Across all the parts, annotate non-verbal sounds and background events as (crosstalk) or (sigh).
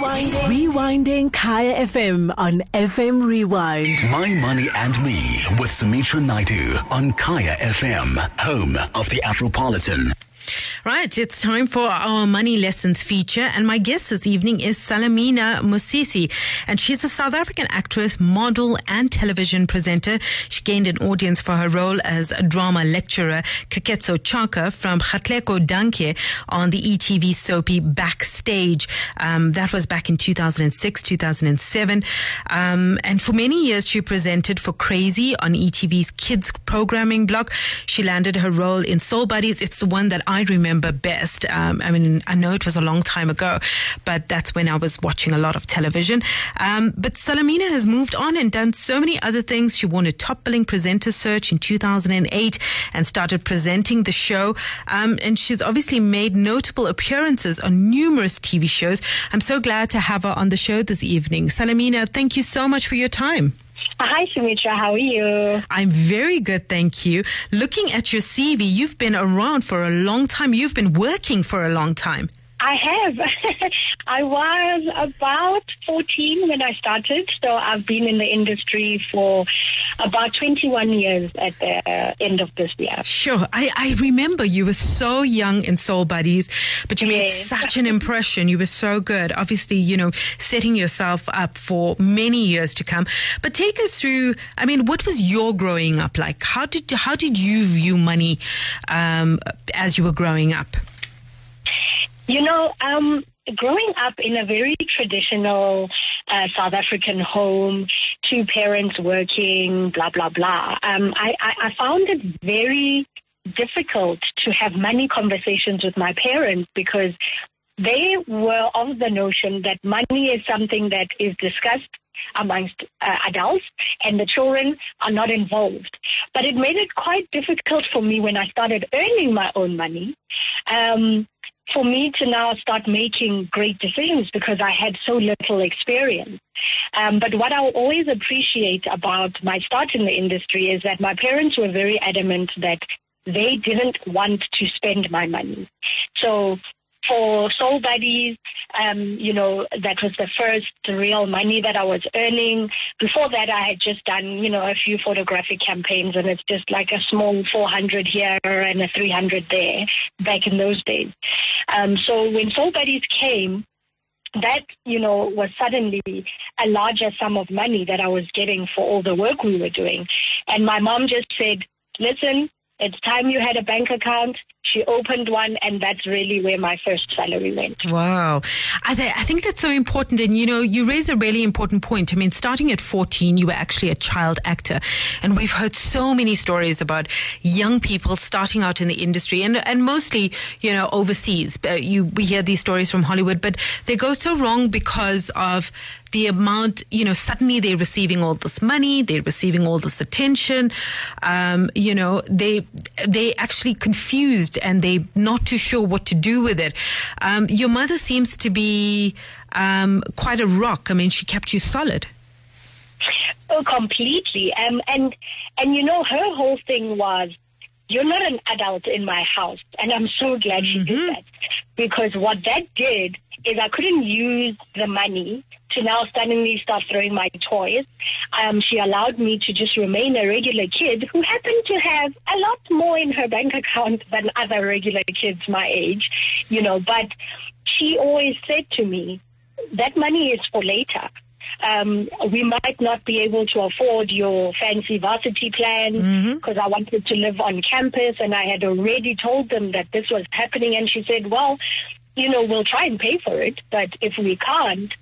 Rewinding. Rewinding Kaya FM on FM Rewind. My Money and Me with Sumitra Naidu on Kaya FM, home of the Afropolitan. Right, it's time for our money lessons feature, and my guest this evening is Salamina Mosese, and she's a South African actress, model, and television presenter. She gained an audience for her role as a drama lecturer Keketso Chaka from Katlego Danke on the ETV soapy Backstage. Um, that was back in 2006, 2007, um, and for many years she presented for Crazy on ETV's kids programming block. She landed her role in Soul Buddyz. It's the one that I remember best. Um, I mean, I know it was a long time ago, but that's when I was watching a lot of television. Um, but Salamina has moved on and done so many other things. She won a top billing presenter search in 2008 and started presenting the show. Um, and she's obviously made notable appearances on numerous TV shows. I'm so glad to have her on the show this evening. Salamina, thank you so much for your time. Hi, Sumitra. How are you? I'm very good, thank you. Looking at your CV, you've been around for a long time. You've been working for a long time. I have. (laughs) I was about 14 when I started, so I've been in the industry for about 21 years at the end of this year. Sure. I, I remember you were so young in Soul Buddyz, but you made Yes. such an impression. You were so good. Obviously, you know, setting yourself up for many years to come. But take us through, I mean, what was your growing up like? How did, how did you view money um, as you were growing up? You know, um, growing up in a very traditional uh, South African home, two parents working, blah, blah, blah, um, I, I, I found it very difficult to have money conversations with my parents because they were of the notion that money is something that is discussed amongst uh, adults and the children are not involved. But it made it quite difficult for me when I started earning my own money. Um, for me to now start making great decisions because I had so little experience. Um, but what I always appreciate about my start in the industry is that my parents were very adamant that they didn't want to spend my money. So for Soul Buddyz, um, you know, that was the first real money that I was earning. Before that, I had just done, you know, a few photographic campaigns, and it's just like a small 400 here and a 300 there back in those days. Um, so when Soul Buddyz came, that you know was suddenly a larger sum of money that I was getting for all the work we were doing, and my mom just said, "Listen, it's time you had a bank account." She opened one, and that's really where my first salary went. Wow. I, th- I think that's so important. And, you know, you raise a really important point. I mean, starting at 14, you were actually a child actor. And we've heard so many stories about young people starting out in the industry and, and mostly, you know, overseas. Uh, you, we hear these stories from Hollywood, but they go so wrong because of the amount, you know, suddenly they're receiving all this money, they're receiving all this attention. Um, you know, they, they actually confused and they not too sure what to do with it. Um, your mother seems to be, um, quite a rock. I mean, she kept you solid. Oh, completely. Um, and and you know, her whole thing was, "You're not an adult in my house," and I'm so glad she did that because what that did is I couldn't use the money to now suddenly start throwing my toys. Um, she allowed me to just remain a regular kid who happened to have a lot more in her bank account than other regular kids my age, you know. But she always said to me, "That money is for later." um, we might not be able to afford your fancy varsity plan because I wanted to live on campus and I had already told them that this was happening. And she said, well, you know, we'll try and pay for it, but if we can't,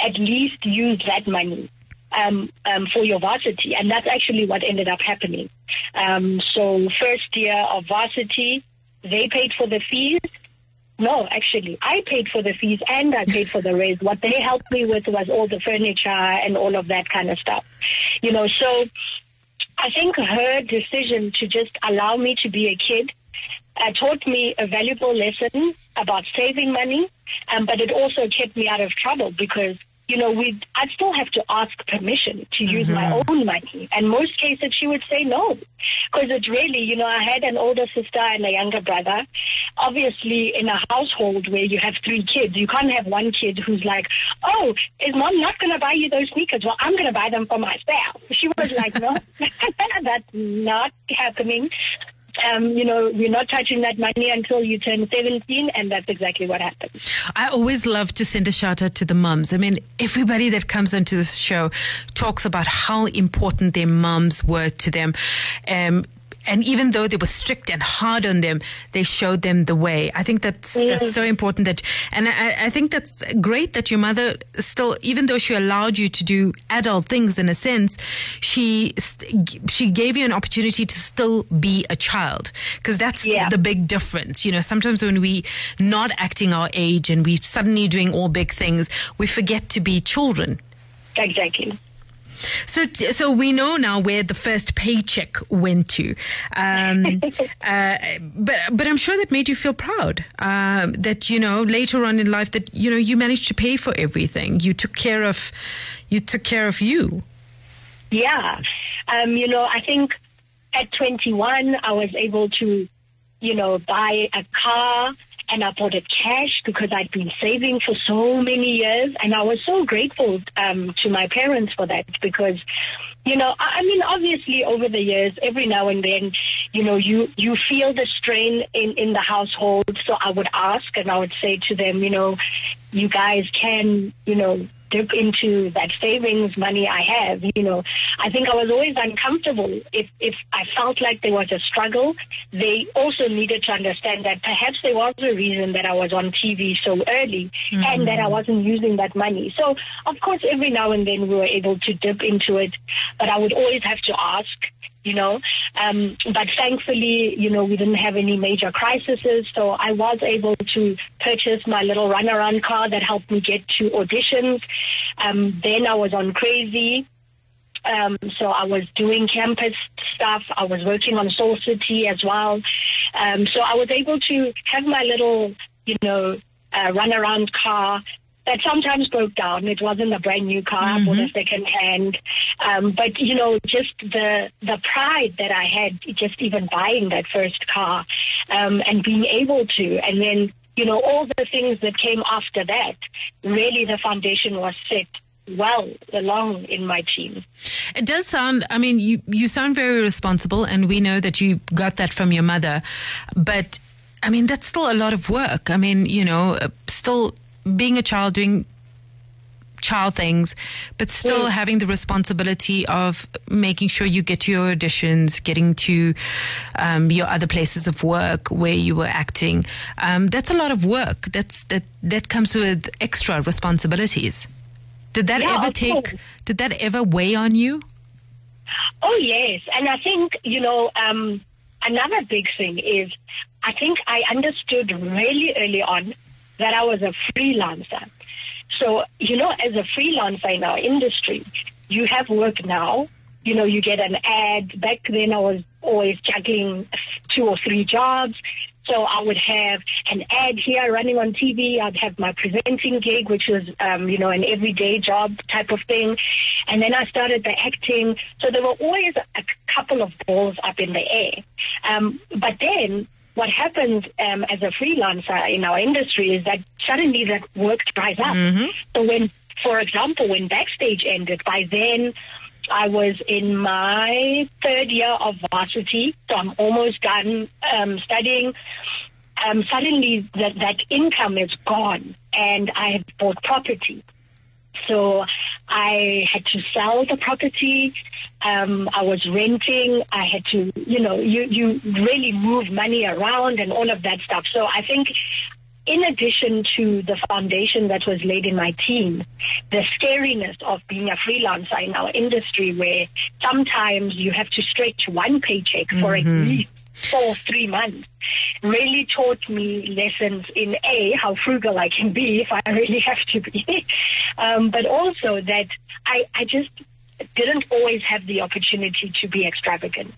at least use that money um, um, for your varsity. And that's actually what ended up happening. Um, so, first year of varsity, they paid for the fees. No, actually, I paid for the fees and I paid for the (laughs) raise. What they helped me with was all the furniture and all of that kind of stuff. You know, so I think her decision to just allow me to be a kid uh, taught me a valuable lesson about saving money, um, but it also kept me out of trouble because you know, we I'd still have to ask permission to use my mm-hmm. own money. And most cases she would say no. Because it's really, you know, I had an older sister and a younger brother. Obviously, in a household where you have three kids, you can't have one kid who's like, oh, is mom not going to buy you those sneakers? Well, I'm going to buy them for myself. She was like, no, (laughs) that's not happening um, you know, we're not touching that money until you turn 17, and that's exactly what happened. I always love to send a shout out to the mums. I mean, everybody that comes onto this show talks about how important their mums were to them. Um, and even though they were strict and hard on them, they showed them the way. I think that's mm. that's so important. That, and I, I think that's great that your mother still, even though she allowed you to do adult things in a sense, she she gave you an opportunity to still be a child because that's Yeah. the big difference. You know, sometimes when we not acting our age and we suddenly doing all big things, we forget to be children. Exactly. So, so we know now where the first paycheck went to. Um, (laughs) uh, but, but I'm sure that made you feel proud. Um, that you know later on in life that you know you managed to pay for everything. You took care of, you took care of you. Yeah. Um, you know, I think at 21, I was able to, you know, buy a car and I bought it cash because I'd been saving for so many years. And I was so grateful um, to my parents for that because, you know, I I mean, obviously over the years, every now and then, you know, you, you feel the strain in, in the household. So I would ask and I would say to them, you know, you guys can, you know, dip into that savings money I have. You know, I think I was always uncomfortable if if I felt like there was a struggle. They also needed to understand that perhaps there was a reason that I was on TV so early and that I mm-hmm. wasn't using that money. So of course, every now and then we were able to dip into it, but I would always have to ask you know. Um, but thankfully, you know, we didn't have any major crises, so I was able to purchase my little runaround car that helped me get to auditions. Um, then I was on Crazy. Um, so I was doing campus stuff. I was working on Soul City as well. Um, so I was able to have my little, you know, uh, runaround car that sometimes broke down. It wasn't a brand new car, I bought a second hand. Um, but you know, just the the pride that I had, just even buying that first car, um, and being able to, and then you know all the things that came after that. Really, the foundation was set well along in my team. It does sound. I mean, you you sound very responsible, and we know that you got that from your mother. But I mean, that's still a lot of work. I mean, you know, uh, still being a child doing child things, but still having the responsibility of making sure you get to your auditions, getting to um, your other places of work where you were acting. Um, that's a lot of work. That's that that comes with extra responsibilities. Did that Yeah, ever take? course. Did that ever weigh on you? Oh yes, and I think you know um, another big thing is I think I understood really early on that I was a freelancer. So you know, as a freelancer in our industry, you have work now. You know, you get an ad. Back then, I was always juggling two or three jobs. So I would have an ad here running on TV. I'd have my presenting gig, which was, um, you know, an everyday job type of thing. And then I started the acting. So there were always a couple of balls up in the air. Um, but then what happens um, as a freelancer in our industry is that suddenly that work dries up. So when, for example, when Backstage ended, by then I was in my third year of varsity, so I'm almost done um, studying. Um, suddenly, that that income is gone, and I have bought property. So I had to sell the property. Um, I was renting. I had to, you know, you, you really move money around and all of that stuff. So I think in addition to the foundation that was laid in my team, the scariness of being a freelancer in our industry where sometimes you have to stretch one paycheck for at least four three months really taught me lessons in A, how frugal I can be if I really have to be, (laughs) um, but also that I, I just didn't always have the opportunity to be extravagant.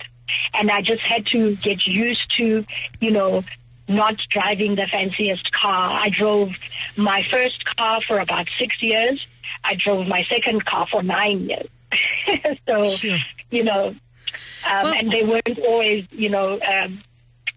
And I just had to get used to, you know, not driving the fanciest car. I drove my first car for about six years. I drove my second car for nine years. (laughs) so, Sure. you know, um, Well- and they weren't always, you know, um,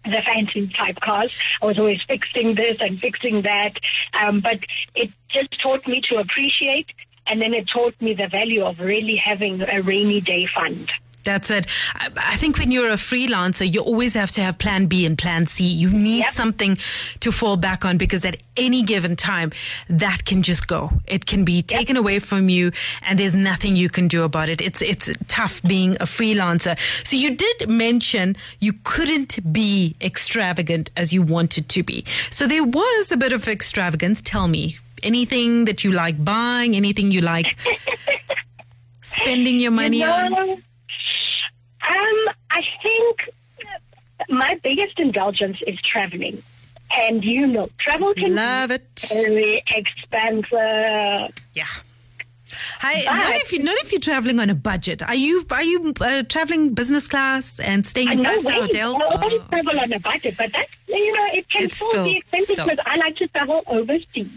the fancy type cars. I was always fixing this and fixing that. Um, but it just taught me to appreciate, and then it taught me the value of really having a rainy day fund. That's it. I, I think when you're a freelancer, you always have to have plan B and plan C. You need Yep. something to fall back on because at any given time, that can just go. It can be taken away from you and there's nothing you can do about it. It's, it's tough being a freelancer. So you did mention you couldn't be extravagant as you wanted to be. So there was a bit of extravagance. Tell me anything that you like buying, anything you like (laughs) spending your money you on? know, Um, I think my biggest indulgence is traveling. And you know, travel can Love be it. very expensive. Yeah. Hi, not if you not if you're traveling on a budget. Are you are you uh, traveling business class and staying in five star hotels? I always Oh. travel on a budget, but that's you know it can It's still, still- be expensive because I like to travel overseas.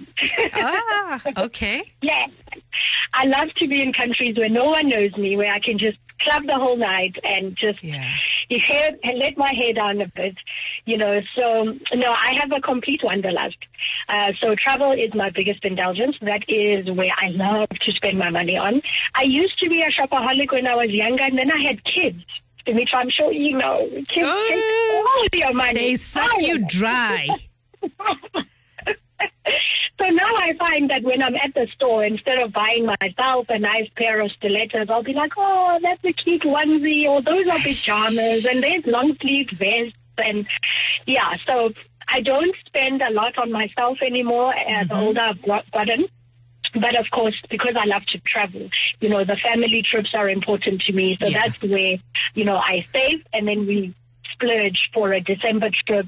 ah, (laughs) okay. yeah, I love to be in countries where no one knows me, where I can just club the whole night and just Yeah. you hear let my hair down a bit, you know. So no, I have a complete wanderlust. Uh, so travel is my biggest indulgence. That is where I love to spend my money on. I used to be a shopaholic when I was younger, and then I had kids. Which I'm sure you know. Kids Oh, take all your money. They suck you dry. (laughs) So now I find that when I'm at the store, instead of buying myself a nice pair of stilettos, I'll be like, oh, that's a cute onesie, or those are pajamas, and there's long sleeve vests, and yeah. So I don't spend a lot on myself anymore. Uh, The older I've gotten. But of course, because I love to travel, you know, the family trips are important to me. So Yeah. that's where, you know, I save and then we splurge for a December trip.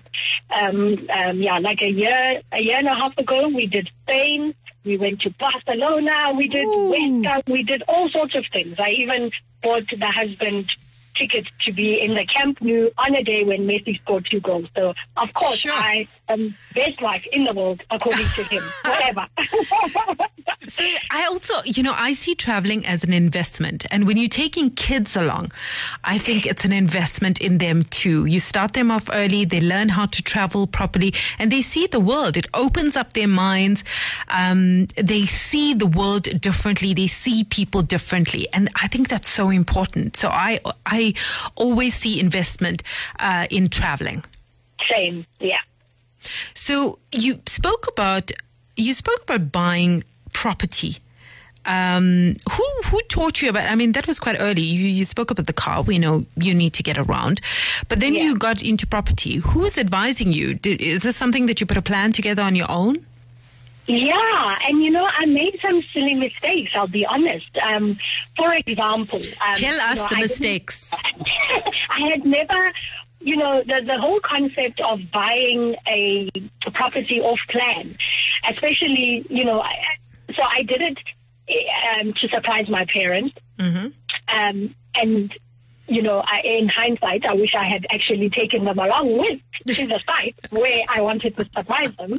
Um, um, yeah, like a year, a year and a half ago, we did Spain. We went to Barcelona. We did Ooh. West We did all sorts of things. I even bought the husband tickets to be in the Camp Nou on a day when Messi scored two goals. So, of course, Sure. I am best wife in the world, according to him. (laughs) Whatever. (laughs) So I also, you know, I see traveling as an investment. And when you're taking kids along, I think it's an investment in them too. You start them off early, they learn how to travel properly, and they see the world. It opens up their minds. Um, they see the world differently. They see people differently. And I think that's so important. So I, I always see investment uh, in traveling. Same, yeah. So you spoke about you spoke about buying property. Um, who who taught you about? I mean, that was quite early. You, you spoke about the car. We know you need to get around, but then Yeah. you got into property. Who was advising you? Did, is this something that you put a plan together on your own? Yeah, and you know, I made some silly mistakes, I'll be honest. Um, for example, um, Tell you us know, the I mistakes. (laughs) I had never, you know, the, the whole concept of buying a, a property off plan, especially, you know, I, so I did it um, to surprise my parents. Mm-hmm. Um, and, you know, I, in hindsight, I wish I had actually taken them along with to the site where I wanted to surprise them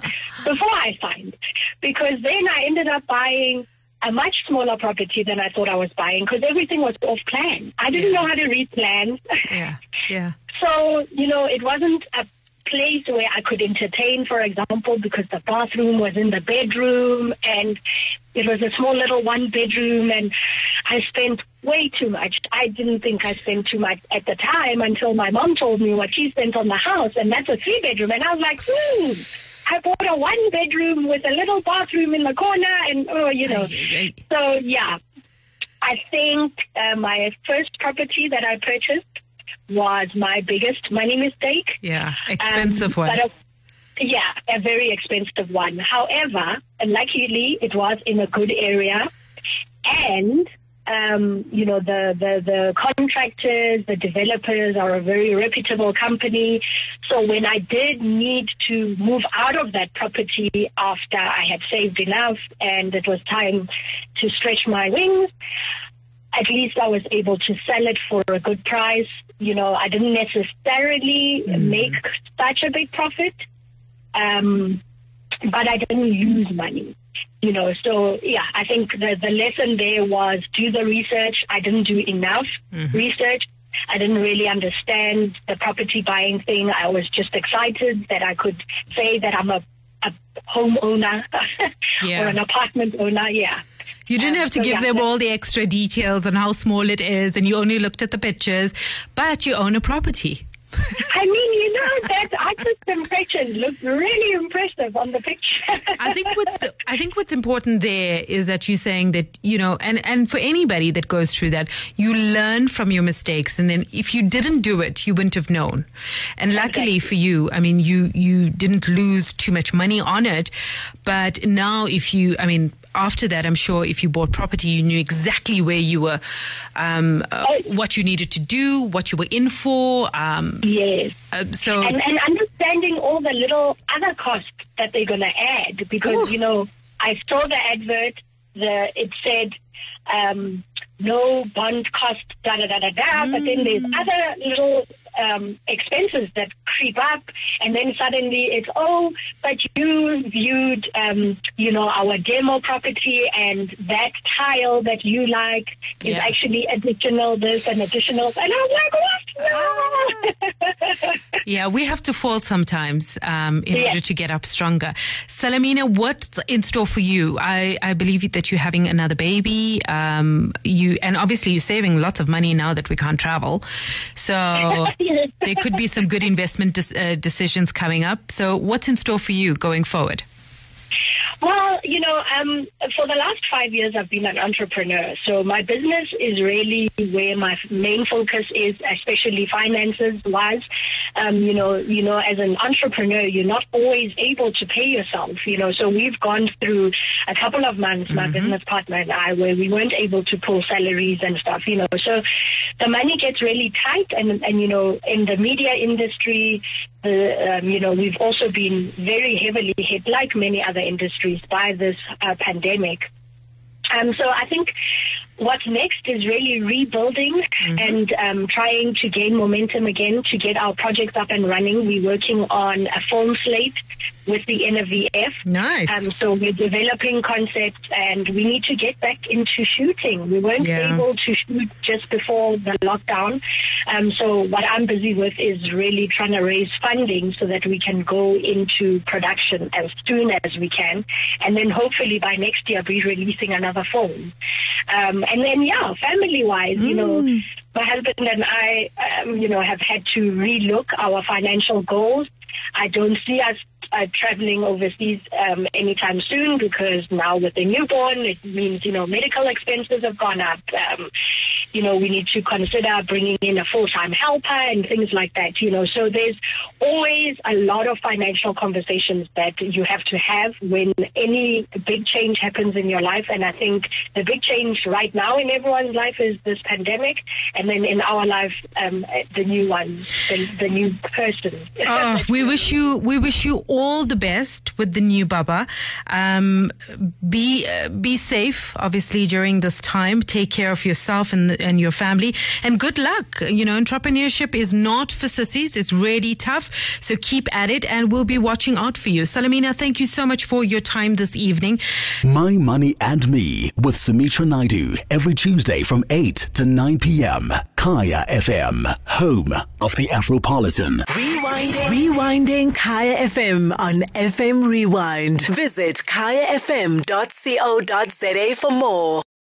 before I signed. Because then I ended up buying a much smaller property than I thought I was buying because everything was off plan. I didn't Yeah. know how to read plans. Yeah, yeah. (laughs) So, you know, it wasn't a place where I could entertain, for example, because the bathroom was in the bedroom and it was a small little one bedroom and I spent way too much. I didn't think I spent too much at the time until my mom told me what she spent on the house and that's a three bedroom and I was like, hmm. I bought a one bedroom with a little bathroom in the corner and oh, you know. So yeah, I think uh, my first property that I purchased was my biggest money mistake. Yeah, expensive Um, one. but a- yeah, a very expensive one. However, luckily it was in a good area, and um, you know the, the the contractors, the developers are a very reputable company. So when I did need to move out of that property after I had saved enough and it was time to stretch my wings, at least I was able to sell it for a good price. You know, I didn't necessarily make such a big profit, Um, but I didn't lose money. You know, so yeah, I think the, the lesson there was do the research. I didn't do enough research. I didn't really understand the property buying thing. I was just excited that I could say that I'm a, a homeowner (laughs) Yeah. or an apartment owner. Yeah. You didn't Um, have to so give yeah, them all the extra details on how small it is, and you only looked at the pictures, but you own a property. I mean, you know, that artist impression looked really impressive on the picture. I think what's I think what's important there is that you're saying that you know, and and for anybody that goes through that, you learn from your mistakes, and then if you didn't do it, you wouldn't have known. And luckily for you, I mean, you you didn't lose too much money on it, but now if you, I mean. After that, I'm sure if you bought property, you knew exactly where you were, um, uh, what you needed to do, what you were in for. Um, yes. uh, so, and, and understanding all the little other costs that they're going to add because Ooh. you know I saw the advert the it said um, no bond cost da da da da da but then there's other little um, expenses that creep up and then suddenly it's oh but you viewed um, you know our demo property and that tile that you like is Yeah. actually additional this and additional and I was like what no Yeah, we have to fall sometimes um, in Yes. order to get up stronger. Salamina, what's in store for you? I, I believe that you're having another baby. Um, you and obviously you're saving lots of money now that we can't travel. So (laughs) Yes. there could be some good investment dis- uh, decisions coming up. So what's in store for you going forward? Well, you know, um, for the last five years, I've been an entrepreneur. So my business is really where my main focus is, especially finances wise. Um, you know, you know, as an entrepreneur, you're not always able to pay yourself. You know, so we've gone through a couple of months, my business partner and I, where we weren't able to pull salaries and stuff. You know, so the money gets really tight, and and you know, in the media industry, the um, you know, we've also been very heavily hit, like many other industries, by this uh, pandemic. Um, so I think what's next is really rebuilding and um, trying to gain momentum again to get our projects up and running. We're working on a film slate with the NVF. Nice. Um, so we're developing concepts and we need to get back into shooting. We weren't Yeah. able to shoot just before the lockdown. Um, so what I'm busy with is really trying to raise funding so that we can go into production as soon as we can. And then hopefully by next year be releasing another film. Um, and then, yeah, family wise, you know, my husband and I, um, you know, have had to relook our financial goals. I don't see us uh, traveling overseas um, anytime soon because now with the newborn, it means, you know, medical expenses have gone up. Um, you know, we need to consider bringing in a full-time helper and things like that, you know. So there's always a lot of financial conversations that you have to have when any big change happens in your life. And I think the big change right now in everyone's life is this pandemic. And then in our life, um, the new one, the, the new person. Oh, we wish you we wish you all the best with the new Baba. Um, be uh, be safe, obviously during this time. Take care of yourself and and your family, and good luck. You know, entrepreneurship is not for sissies. It's really tough. So keep at it, and we'll be watching out for you. Salamina, thank you so much for your time this evening. My Money and Me with Sumitra Naidu every Tuesday from 8 to 9 p.m. Kaya FM, home of the Afropolitan. Rewinding. Rewinding Kaya FM on FM Rewind. Visit kayafm.co.za for more.